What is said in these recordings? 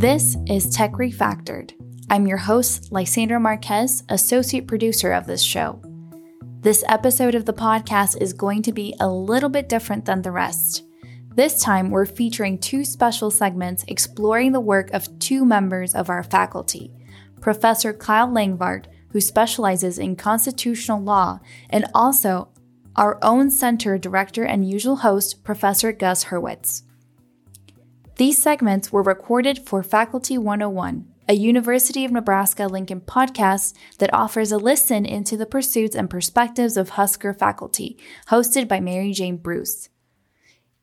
This is Tech Refactored. I'm your host, Lysandra Marquez, associate producer of this show. This episode of the podcast is going to be a little bit different than the rest. This time, we're featuring two special segments exploring the work of two members of our faculty Professor Kyle Langvardt, who specializes in constitutional law, and also our own center director and usual host, Professor Gus Hurwitz. These segments were recorded for Faculty 101, a University of Nebraska Lincoln podcast that offers a listen into the pursuits and perspectives of Husker faculty, hosted by Mary Jane Bruce.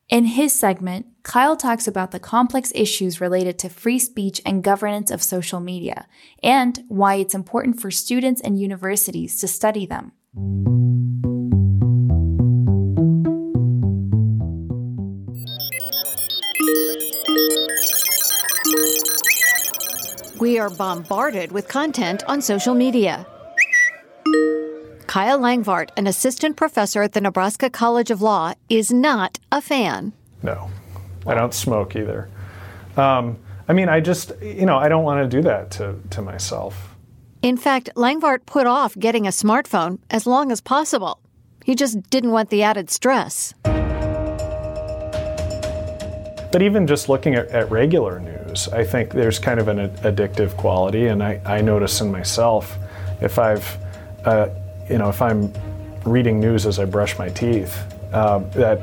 In his segment, Kyle talks about the complex issues related to free speech and governance of social media, and why it's important for students and universities to study them. We are bombarded with content on social media. Kyle Langvardt, an assistant professor at the Nebraska College of Law, is not a fan. No, I don't smoke either. Um, I mean, I just, you know, I don't want to do that to, to myself. In fact, Langvardt put off getting a smartphone as long as possible. He just didn't want the added stress. But even just looking at, at regular news, I think there's kind of an addictive quality, and I, I notice in myself if I've, uh, you know, if I'm reading news as I brush my teeth, uh, that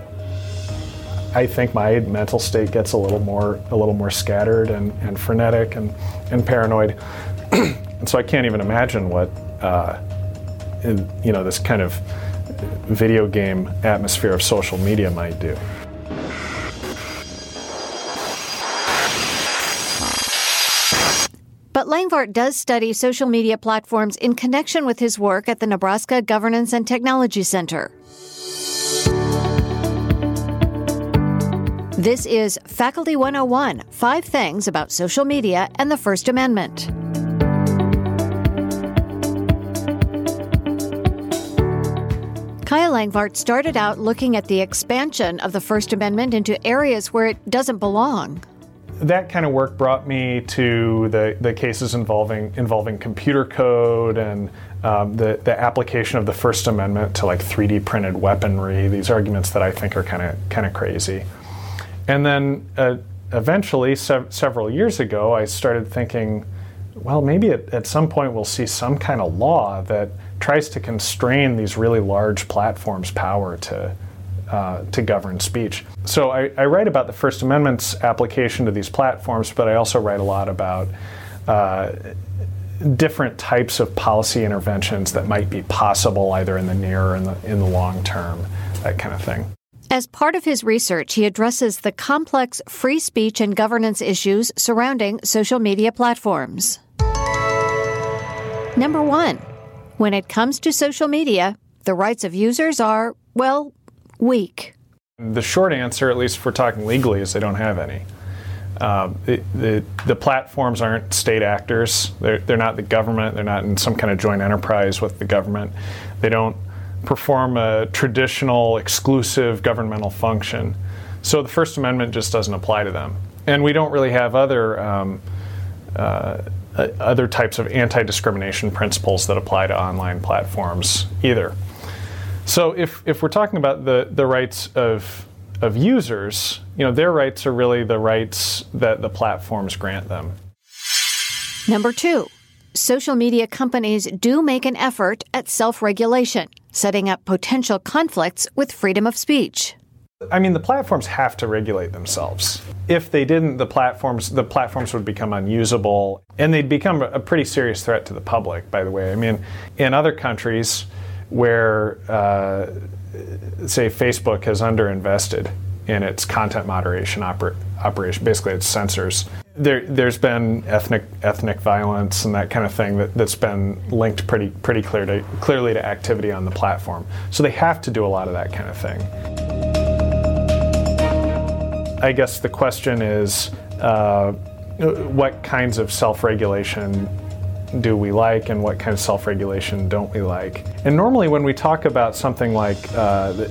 I think my mental state gets a little more a little more scattered and, and frenetic and, and paranoid. and so I can't even imagine what uh, in, you know this kind of video game atmosphere of social media might do. Langvardt does study social media platforms in connection with his work at the Nebraska Governance and Technology Center. This is Faculty 101 Five Things About Social Media and the First Amendment. Kyle Langvardt started out looking at the expansion of the First Amendment into areas where it doesn't belong that kind of work brought me to the, the cases involving involving computer code and um, the the application of the First Amendment to like 3D printed weaponry. These arguments that I think are kind of kind of crazy. And then uh, eventually, se- several years ago, I started thinking, well, maybe at, at some point we'll see some kind of law that tries to constrain these really large platforms' power to uh, to govern speech. So I, I, write about the First Amendment's application to these platforms, but I also write a lot about uh, different types of policy interventions that might be possible either in the near or in the, in the long term, that kind of thing. As part of his research, he addresses the complex free speech and governance issues surrounding social media platforms. Number one, when it comes to social media, the rights of users are, well, The short answer, at least if we're talking legally, is they don't have any. Um, the, the, the, platforms aren't state actors. They're, they're not the government. They're not in some kind of joint enterprise with the government. They don't perform a traditional exclusive governmental function. So the First Amendment just doesn't apply to them. And we don't really have other, um, uh, other types of anti discrimination principles that apply to online platforms either. So if, if we're talking about the, the rights of, of users, you know, their rights are really the rights that the platforms grant them. Number two, social media companies do make an effort at self regulation, setting up potential conflicts with freedom of speech. I mean, the platforms have to regulate themselves. If they didn't, the platforms the platforms would become unusable, and they'd become a pretty serious threat to the public. By the way, I mean, in other countries, where, uh, say, Facebook has underinvested in its content moderation oper- operation. Basically, its censors. There, has been ethnic ethnic violence and that kind of thing that, that's been linked pretty pretty clear to, clearly to activity on the platform. So they have to do a lot of that kind of thing. I guess the question is, uh, what kinds of self-regulation do we like and what kind of self regulation don't we like. And normally, when we talk about something like uh,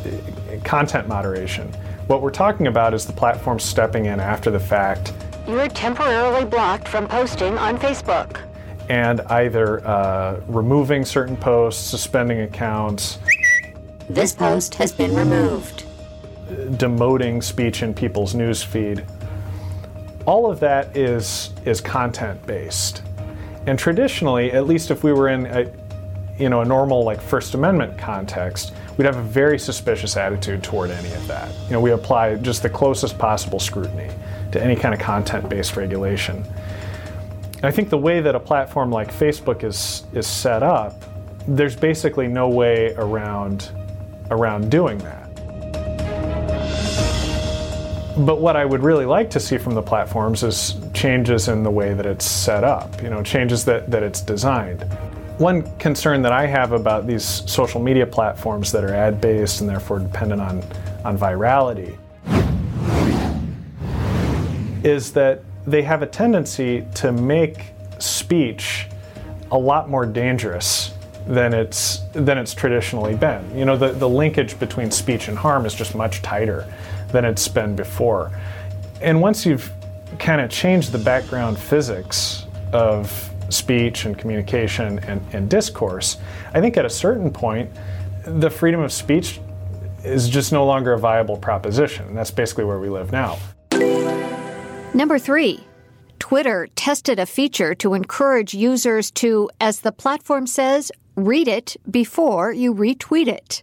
content moderation, what we're talking about is the platform stepping in after the fact You're temporarily blocked from posting on Facebook. And either uh, removing certain posts, suspending accounts. This post has been removed. Demoting speech in people's newsfeed. All of that is is content based. And traditionally, at least if we were in a, you know, a normal like First Amendment context, we'd have a very suspicious attitude toward any of that. You know, we apply just the closest possible scrutiny to any kind of content-based regulation. And I think the way that a platform like Facebook is is set up, there's basically no way around around doing that. But what I would really like to see from the platforms is changes in the way that it's set up, you know, changes that, that it's designed. One concern that I have about these social media platforms that are ad based and therefore dependent on, on virality is that they have a tendency to make speech a lot more dangerous than it's than it's traditionally been. You know, the, the linkage between speech and harm is just much tighter than it's been before. And once you've kind of changed the background physics of speech and communication and, and discourse, I think at a certain point, the freedom of speech is just no longer a viable proposition. And that's basically where we live now. Number three, Twitter tested a feature to encourage users to, as the platform says, read it before you retweet it.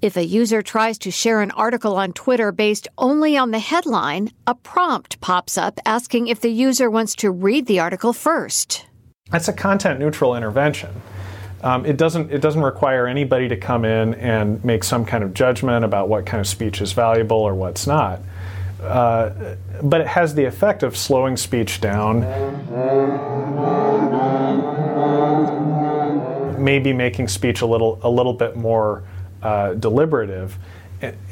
If a user tries to share an article on Twitter based only on the headline, a prompt pops up asking if the user wants to read the article first. That's a content neutral intervention. Um, it doesn't it doesn't require anybody to come in and make some kind of judgment about what kind of speech is valuable or what's not. Uh, but it has the effect of slowing speech down, maybe making speech a little a little bit more uh, deliberative,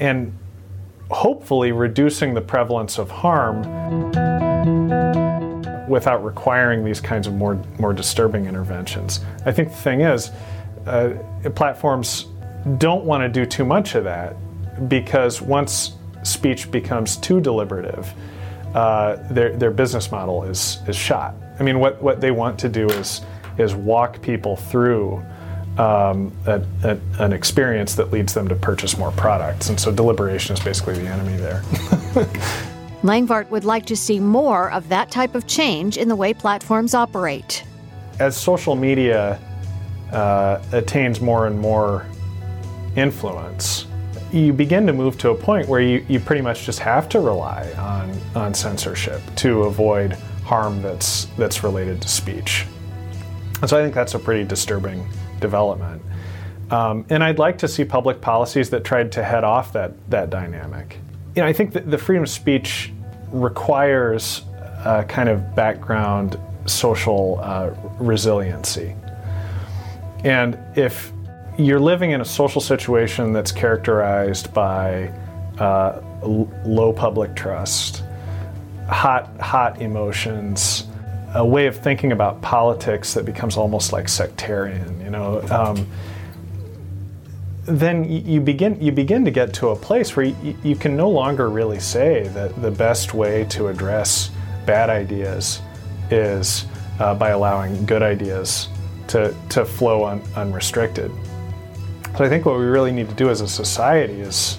and, hopefully reducing the prevalence of harm without requiring these kinds of more more disturbing interventions. I think the thing is, uh, platforms don't want to do too much of that because once speech becomes too deliberative, uh, their their business model is is shot. I mean, what what they want to do is is walk people through um, a, a, an experience that leads them to purchase more products. And so deliberation is basically the enemy there. Langvardt would like to see more of that type of change in the way platforms operate. As social media uh, attains more and more influence, you begin to move to a point where you, you pretty much just have to rely on, on censorship to avoid harm that's, that's related to speech. And so I think that's a pretty disturbing development. Um, and I'd like to see public policies that tried to head off that, that dynamic. You know, I think that the freedom of speech requires a kind of background social uh, resiliency. And if you're living in a social situation that's characterized by uh, l- low public trust, hot, hot emotions, a way of thinking about politics that becomes almost like sectarian, you know, um, then you begin you begin to get to a place where you, you, can no longer really say that the best way to address bad ideas is uh, by allowing good ideas to, to flow un, unrestricted. So I think what we really need to do as a society is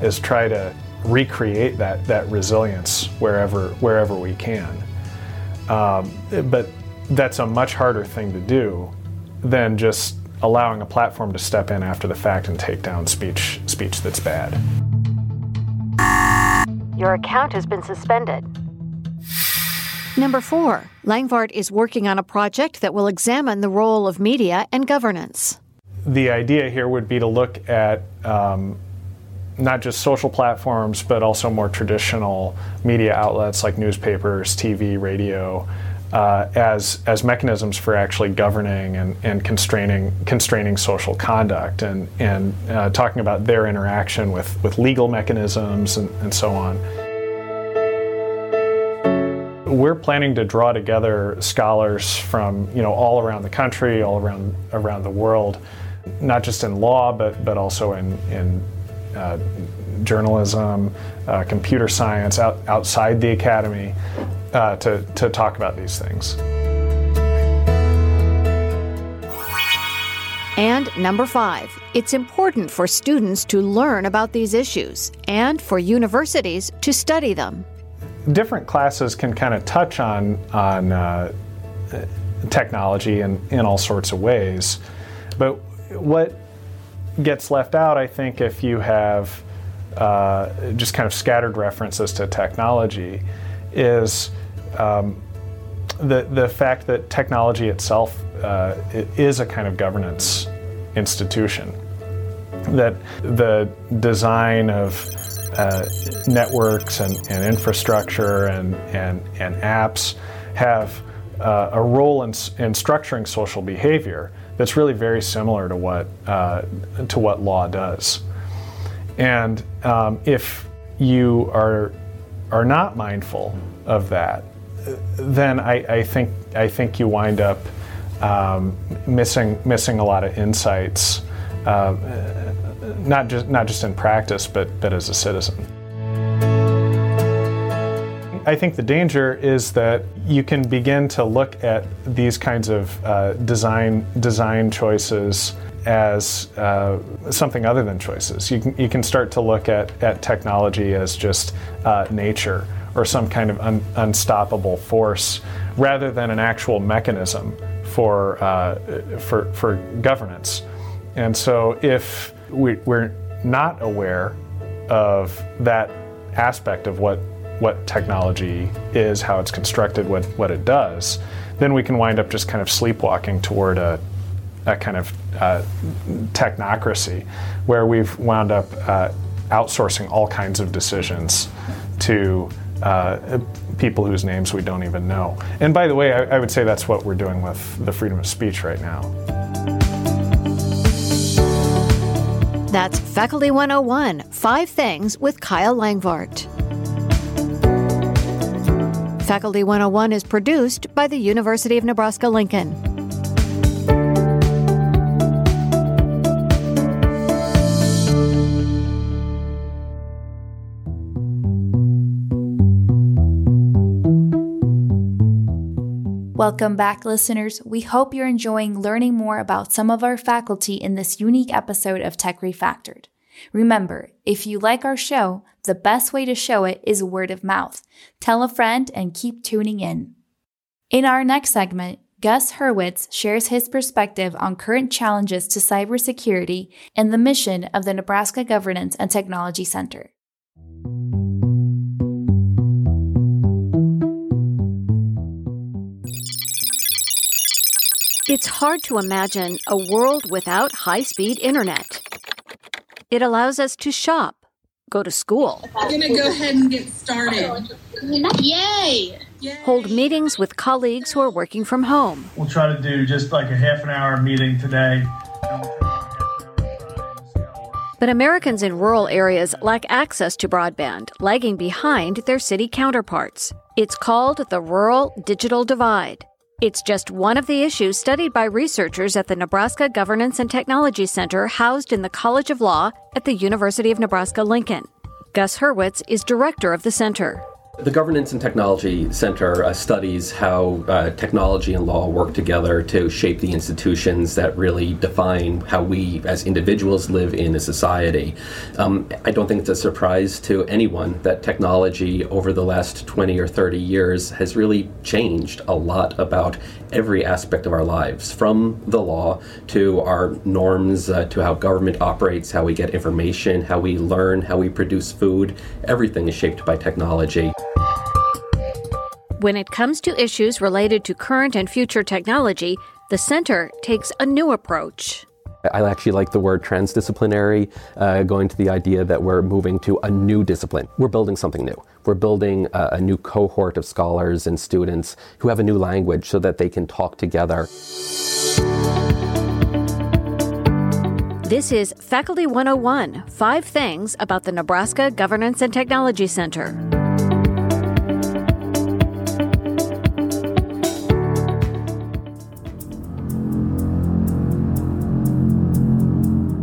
is try to recreate that that resilience wherever wherever we can. Um, but that's a much harder thing to do than just allowing a platform to step in after the fact and take down speech speech that's bad. Your account has been suspended. Number four, Langvardt is working on a project that will examine the role of media and governance. The idea here would be to look at um, not just social platforms, but also more traditional media outlets like newspapers, TV, radio, uh, as as mechanisms for actually governing and, and constraining constraining social conduct and and uh, talking about their interaction with with legal mechanisms and, and so on. We're planning to draw together scholars from you know all around the country, all around around the world, not just in law, but but also in in uh, journalism, uh, computer science out, outside the academy uh, to, to talk about these things. And number five, it's important for students to learn about these issues and for universities to study them. Different classes can kind of touch on, on uh, technology in, in all sorts of ways. But what gets left out, I think, if you have uh, just kind of scattered references to technology, is um, the, the fact that technology itself uh, is a kind of governance institution. That the design of uh, networks and, and infrastructure and, and, and apps have uh, a role in, in structuring social behavior that's really very similar to what, uh, to what law does. And um, if you are, are not mindful of that, then I, I, think, I think you wind up um, missing, missing a lot of insights, uh, not, just, not just in practice, but, but as a citizen. I think the danger is that you can begin to look at these kinds of uh, design design choices as uh, something other than choices. You can, you can start to look at, at technology as just uh, nature or some kind of un- unstoppable force rather than an actual mechanism for, uh, for, for governance. And so if we, we're not aware of that aspect of what what technology is, how it's constructed, what, what it does, then we can wind up just kind of sleepwalking toward a, a kind of uh, technocracy where we've wound up uh, outsourcing all kinds of decisions to uh, people whose names we don't even know. And by the way, I, I would say that's what we're doing with the freedom of speech right now. That's Faculty 101 Five Things with Kyle Langvardt. Faculty 101 is produced by the University of Nebraska Lincoln. Welcome back, listeners. We hope you're enjoying learning more about some of our faculty in this unique episode of Tech Refactored. Remember, if you like our show, the best way to show it is word of mouth. Tell a friend and keep tuning in. In our next segment, Gus Hurwitz shares his perspective on current challenges to cybersecurity and the mission of the Nebraska Governance and Technology Center. It's hard to imagine a world without high speed internet. It allows us to shop, go to school. I'm going to go ahead and get started. Yay! Hold meetings with colleagues who are working from home. We'll try to do just like a half an hour meeting today. But Americans in rural areas lack access to broadband, lagging behind their city counterparts. It's called the Rural Digital Divide. It's just one of the issues studied by researchers at the Nebraska Governance and Technology Center housed in the College of Law at the University of Nebraska Lincoln. Gus Hurwitz is director of the center. The Governance and Technology Center uh, studies how uh, technology and law work together to shape the institutions that really define how we as individuals live in a society. Um, I don't think it's a surprise to anyone that technology over the last 20 or 30 years has really changed a lot about every aspect of our lives, from the law to our norms, uh, to how government operates, how we get information, how we learn, how we produce food. Everything is shaped by technology. When it comes to issues related to current and future technology, the center takes a new approach. I actually like the word transdisciplinary, uh, going to the idea that we're moving to a new discipline. We're building something new. We're building a, a new cohort of scholars and students who have a new language so that they can talk together. This is Faculty 101 Five Things About the Nebraska Governance and Technology Center.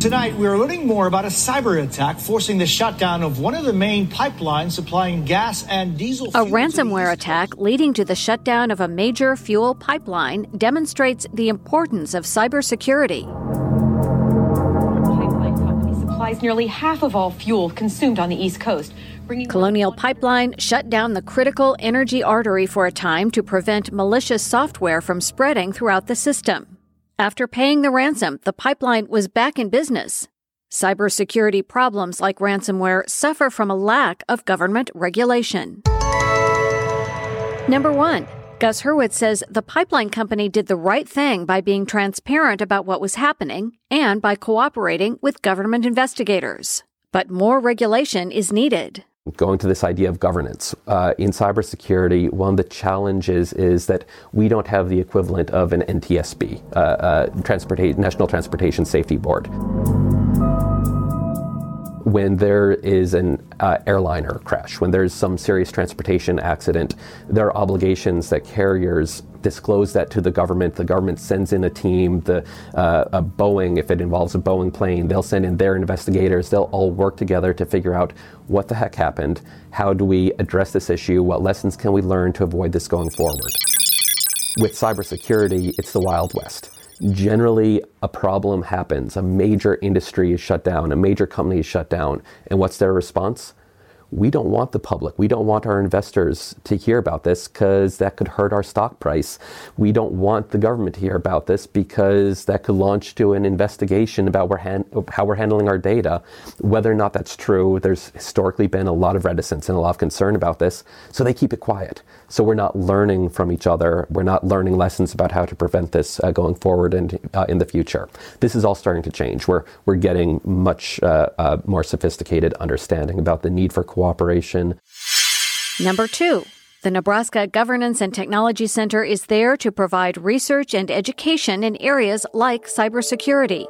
Tonight, we're learning more about a cyber attack forcing the shutdown of one of the main pipelines supplying gas and diesel. A ransomware attack leading to the shutdown of a major fuel pipeline demonstrates the importance of cybersecurity. Pipeline company supplies nearly half of all fuel consumed on the East Coast. Colonial Pipeline shut down the critical energy artery for a time to prevent malicious software from spreading throughout the system. After paying the ransom, the pipeline was back in business. Cybersecurity problems like ransomware suffer from a lack of government regulation. Number one, Gus Hurwitz says the pipeline company did the right thing by being transparent about what was happening and by cooperating with government investigators. But more regulation is needed going to this idea of governance. Uh, in cybersecurity, one of the challenges is that we don't have the equivalent of an NTSB, uh, uh, National Transportation Safety Board when there is an uh, airliner crash, when there's some serious transportation accident, there are obligations that carriers disclose that to the government. The government sends in a team. The uh, a Boeing, if it involves a Boeing plane, they'll send in their investigators. They'll all work together to figure out what the heck happened. How do we address this issue? What lessons can we learn to avoid this going forward? With cybersecurity, it's the Wild West generally a problem happens, a major industry is shut down, a major company is shut down, and what's their response? We don't want the public, we don't want our investors to hear about this because that could hurt our stock price. We don't want the government to hear about this because that could launch to an investigation about how we're handling our data. Whether or not that's true, there's historically been a lot of reticence and a lot of concern about this, so they keep it quiet. So we're not learning from each other. We're not learning lessons about how to prevent this uh, going forward and uh, in the future. This is all starting to change. We're we're getting much uh, uh more sophisticated understanding about the need for cooperation cooperation. Number two, the Nebraska Governance and Technology Center is there to provide research and education in areas like cybersecurity.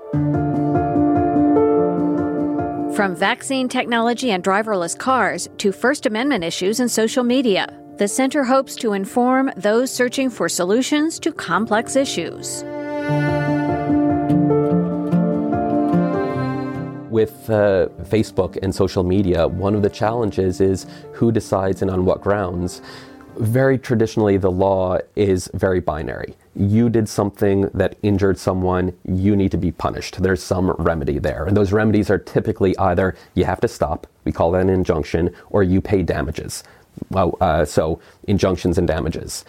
From vaccine technology and driverless cars to First Amendment issues and social media, the center hopes to inform those searching for solutions to complex issues. with uh, Facebook and social media, one of the challenges is who decides and on what grounds. Very traditionally, the law is very binary. You did something that injured someone, you need to be punished. There's some remedy there. And those remedies are typically either you have to stop, we call that an injunction, or you pay damages. Well, uh, so injunctions and damages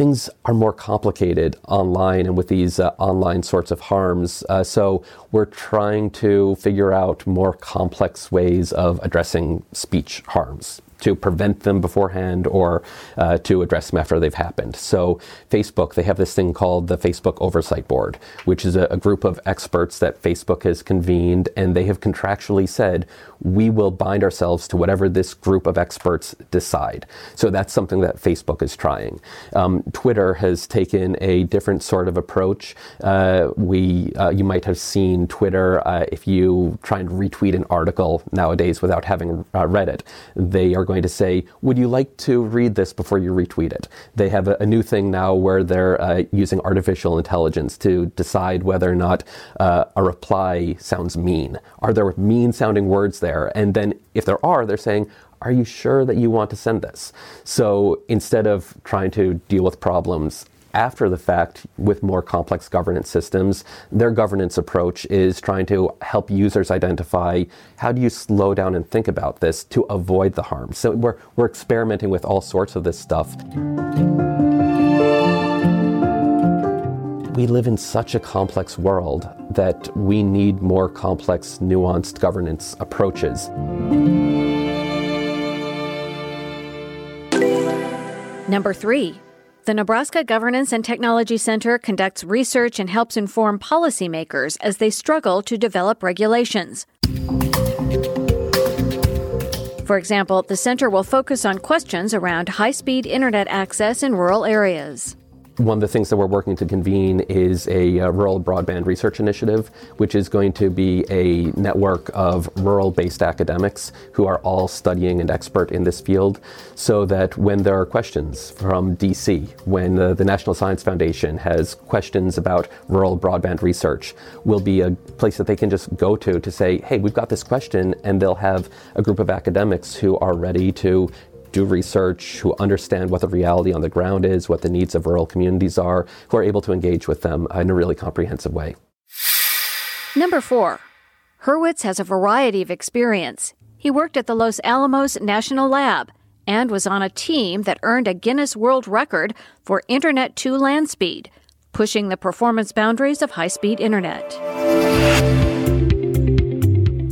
things are more complicated online and with these uh, online sorts of harms. Uh, so we're trying to figure out more complex ways of addressing speech harms to prevent them beforehand or uh, to address them after they've happened. So, Facebook, they have this thing called the Facebook Oversight Board, which is a, a, group of experts that Facebook has convened, and they have contractually said, we will bind ourselves to whatever this group of experts decide. So, that's something that Facebook is trying. Um, Twitter has taken a different sort of approach. Uh, we, uh, you might have seen Twitter, uh, if you try and retweet an article nowadays without having uh, read it, they are going to say, Would you like to read this before you retweet it? They have a, a new thing now where they're uh, using artificial intelligence to decide whether or not uh, a reply sounds mean. Are there mean sounding words there? And then if there are, they're saying, are you sure that you want to send this? So instead of trying to deal with problems after the fact with more complex governance systems. Their governance approach is trying to help users identify how do you slow down and think about this to avoid the harm. So we're, we're experimenting with all sorts of this stuff. We live in such a complex world that we need more complex, nuanced governance approaches. Number three, the Nebraska Governance and Technology Center conducts research and helps inform policymakers as they struggle to develop regulations. For example, the center will focus on questions around high speed internet access in rural areas. One of the things that we're working to convene is a uh, rural broadband research initiative, which is going to be a network of rural based academics who are all studying and expert in this field, so that when there are questions from DC, when uh, the National Science Foundation has questions about rural broadband research, will be a place that they can just go to to say, hey, we've got this question, and they'll have a group of academics who are ready to do research, who understand what the reality on the ground is, what the needs of rural communities are, who are able to engage with them in a really comprehensive way. Number four, Hurwitz has a variety of experience. He worked at the Los Alamos National Lab and was on a team that earned a Guinness World Record for Internet2 land speed, pushing the performance boundaries of high speed internet.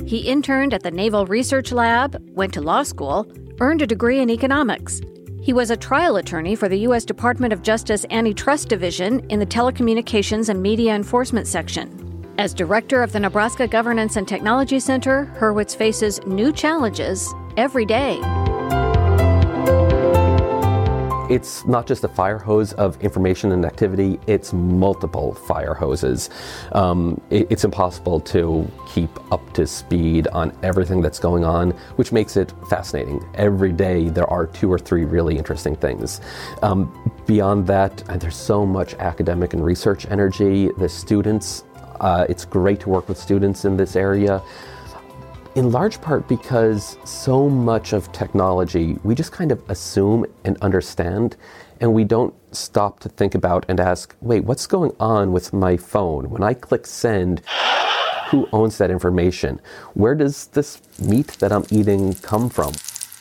He interned at the Naval Research Lab, went to law school, earned a degree in economics. He was a trial attorney for the U.S. Department of Justice Antitrust Division in the Telecommunications and Media Enforcement Section. As director of the Nebraska Governance and Technology Center, Hurwitz faces new challenges every day it's not just a fire hose of information and activity, it's multiple fire hoses. Um, it, it's impossible to keep up to speed on everything that's going on, which makes it fascinating. Every day there are two or three really interesting things. Um, beyond that, there's so much academic and research energy. The students, uh, it's great to work with students in this area in large part because so much of technology we just kind of assume and understand, and we don't stop to think about and ask, wait, what's going on with my phone? When I click send, who owns that information? Where does this meat that I'm eating come from?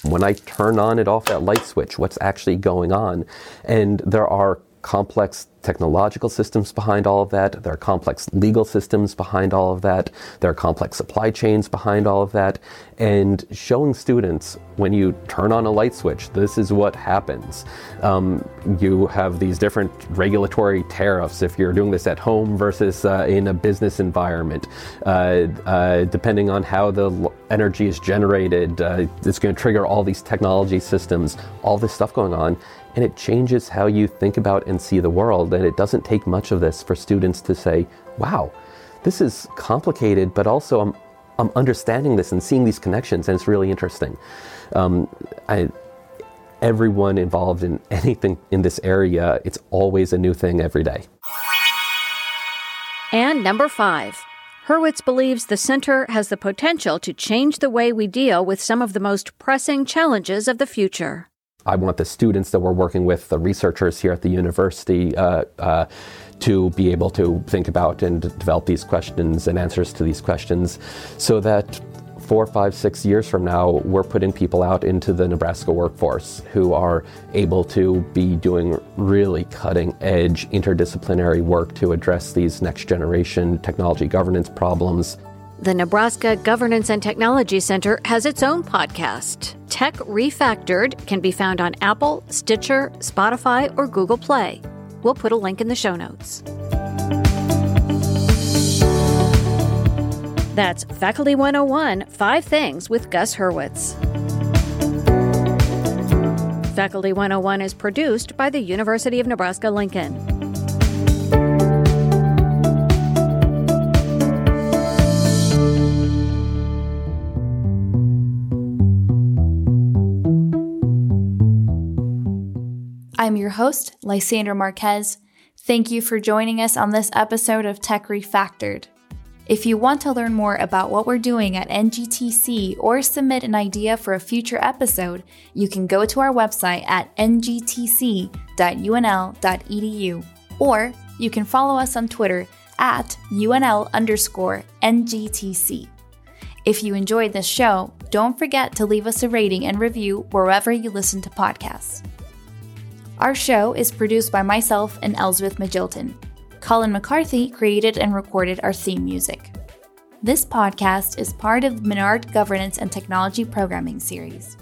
When I turn on and off that light switch, what's actually going on? And there are complex technological systems behind all of that. There are complex legal systems behind all of that. There are complex supply chains behind all of that. And showing students when you turn on a light switch, this is what happens. Um, you have these different regulatory tariffs if you're doing this at home versus uh, in a business environment. Uh, uh, depending on how the energy is generated, uh, it's going to trigger all these technology systems, all this stuff going on and it changes how you think about and see the world. And it doesn't take much of this for students to say, wow, this is complicated, but also I'm, I'm understanding this and seeing these connections, and it's really interesting. Um, I, everyone involved in anything in this area, it's always a new thing every day. And number five. Hurwitz believes the center has the potential to change the way we deal with some of the most pressing challenges of the future. I want the students that we're working with, the researchers here at the university, uh, uh, to be able to think about and develop these questions and answers to these questions so that four, five, six years from now, we're putting people out into the Nebraska workforce who are able to be doing really cutting edge interdisciplinary work to address these next generation technology governance problems. The Nebraska Governance and Technology Center has its own podcast. Tech Refactored can be found on Apple, Stitcher, Spotify, or Google Play. We'll put a link in the show notes. That's Faculty 101 Five Things with Gus Hurwitz. Faculty 101 is produced by the University of Nebraska Lincoln. I'm your host, Lysandra Marquez. Thank you for joining us on this episode of Tech Refactored. If you want to learn more about what we're doing at NGTC or submit an idea for a future episode, you can go to our website at ngtc.unl.edu or you can follow us on Twitter at UNL underscore NGTC. If you enjoyed this show, don't forget to leave us a rating and review wherever you listen to podcasts. Our show is produced by myself and Elsbeth Magilton. Colin McCarthy created and recorded our theme music. This podcast is part of the Menard Governance and Technology Programming Series.